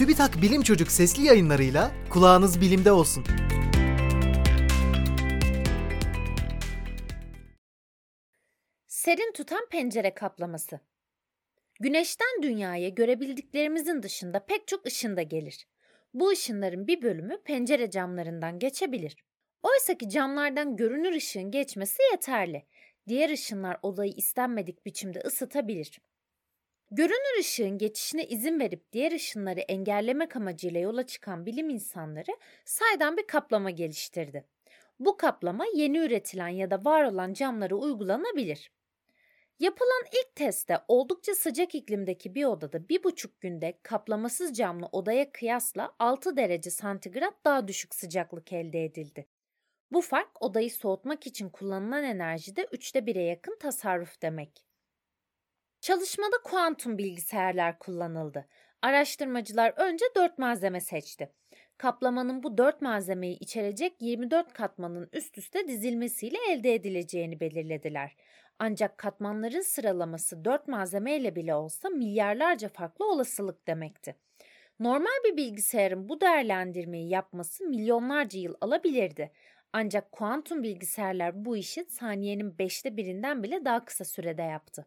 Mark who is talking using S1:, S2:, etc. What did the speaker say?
S1: TÜBİTAK Bilim Çocuk sesli yayınlarıyla kulağınız bilimde olsun.
S2: Serin tutan pencere kaplaması. Güneşten dünyaya görebildiklerimizin dışında pek çok ışın da gelir. Bu ışınların bir bölümü pencere camlarından geçebilir. Oysa ki camlardan görünür ışığın geçmesi yeterli. Diğer ışınlar odayı istenmedik biçimde ısıtabilir. Görünür ışığın geçişine izin verip diğer ışınları engellemek amacıyla yola çıkan bilim insanları saydam bir kaplama geliştirdi. Bu kaplama yeni üretilen ya da var olan camlara uygulanabilir. Yapılan ilk testte oldukça sıcak iklimdeki bir odada bir buçuk günde kaplamasız camlı odaya kıyasla 6 derece santigrat daha düşük sıcaklık elde edildi. Bu fark odayı soğutmak için kullanılan enerjide üçte bire yakın tasarruf demek. Çalışmada kuantum bilgisayarlar kullanıldı. Araştırmacılar önce dört malzeme seçti. Kaplamanın bu dört malzemeyi içerecek 24 katmanın üst üste dizilmesiyle elde edileceğini belirlediler. Ancak katmanların sıralaması dört malzemeyle bile olsa milyarlarca farklı olasılık demekti. Normal bir bilgisayarın bu değerlendirmeyi yapması milyonlarca yıl alabilirdi. Ancak kuantum bilgisayarlar bu işi saniyenin beşte birinden bile daha kısa sürede yaptı.